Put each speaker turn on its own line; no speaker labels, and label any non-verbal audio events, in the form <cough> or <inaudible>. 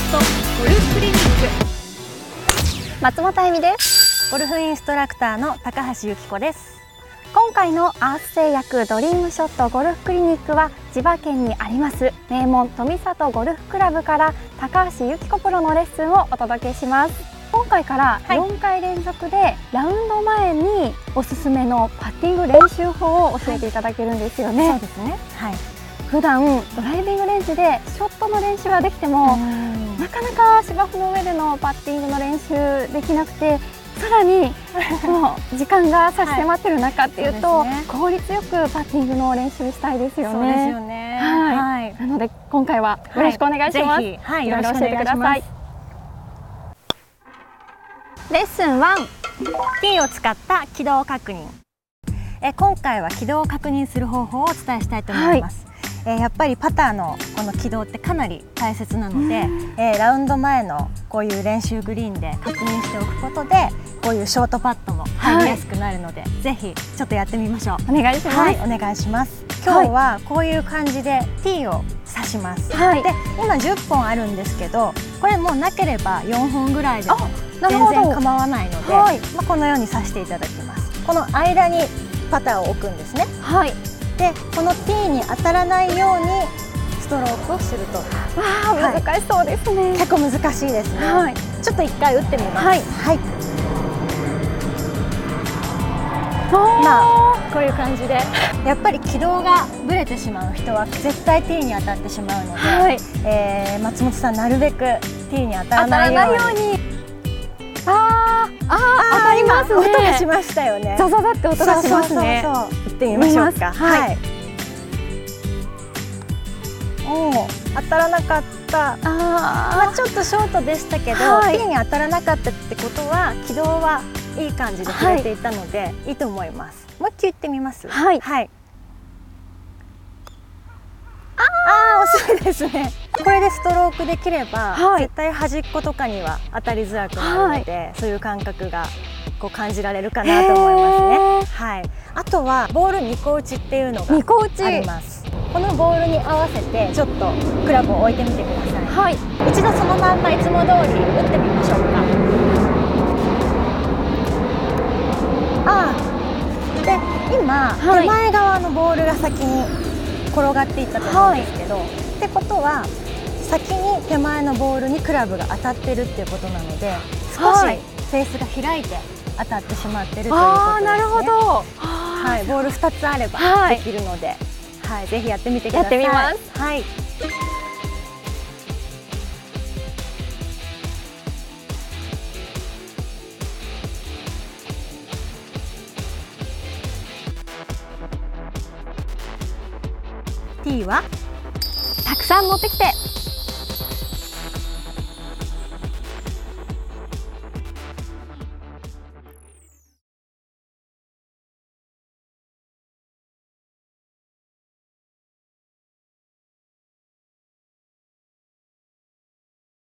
クリニック松本恵美です。ゴルフインストラクターの高橋由紀子です。今回のアース製薬ドリームショットゴルフクリニックは千葉県にあります名門富里ゴルフクラブから高橋由紀子プロのレッスンをお届けします。今回から4回連続でラウンド前におすすめのパッティング練習法を教えていただけるんですよね、
そうですね。はい。
普段ドライビングレンジでショットの練習はできてもなかなか芝生の上でのパッティングの練習できなくてさらに <laughs> もう時間が差し迫ってる中っていうと、はいね、効率よくパッティングの練習したいですよね。
よね。
はい。はい、なので今回はよろしくお願いします。はい、
はい、
いろいろ教えてください。レッスン1 T を使った軌道確認え今回は軌道を確認する方法をお伝えしたいと思います、えー、やっぱりパターのこの軌道ってかなり大切なので、えー、ラウンド前のこういう練習グリーンで確認しておくことでこういうショートパットも入りやすくなるので、はい、ぜひちょっとやってみましょ
う。お願いします、
はい、お願いします。今日はこういう感じで T を刺します、はい、で今10本あるんですけどこれもうなければ4本ぐらいでも全然構わないので、はい、まあ、このように刺していただきます。この間にパターを置くんですね。はいでこの T に当たらないようにストロークをすると。わ
あ、はい、難しそうですね。
結構難しいですね、はい、ちょっと一回打ってみます。はい、はい、まあこういう感じで。やっぱり軌道がぶれてしまう人は絶対 T に当たってしまうので、はい、えー、松本さんなるべく T に当たらないように。
ああ当たりますね。
音がしましたよね。
ザザザって音がしますね。
そうそうそう行ってみましょうか。はい、はい、お当たらなかった。あ、まあ、ちょっとショートでしたけど、はい、P に当たらなかったってことは軌道はいい感じで触れていたので、はい、いいと思います。もう一回行ってみます？はい、はい。ああ惜しいですねこれでストロークできれば、はい、絶対端っことかには当たりづらくなるので、はい、そういう感覚がこう感じられるかなと思いますね。はい。あとはボール2個打ちっていうのがあります。このボールに合わせてちょっとクラブを置いてみてください。はい。一度そのまんまいつも通り打ってみましょうか。ああ。で今、はい、手前側のボールが先に転がっていったと思うんですけど、はい、ってことは先に手前のボールにクラブが当たってるっていうことなので少しフェースが開いて当たってしまってるということですね。なるほどはい、ボール2つあればできるので、はい、はい、ぜひやってみてください。やってみます。はい。T は？たくさん持ってきて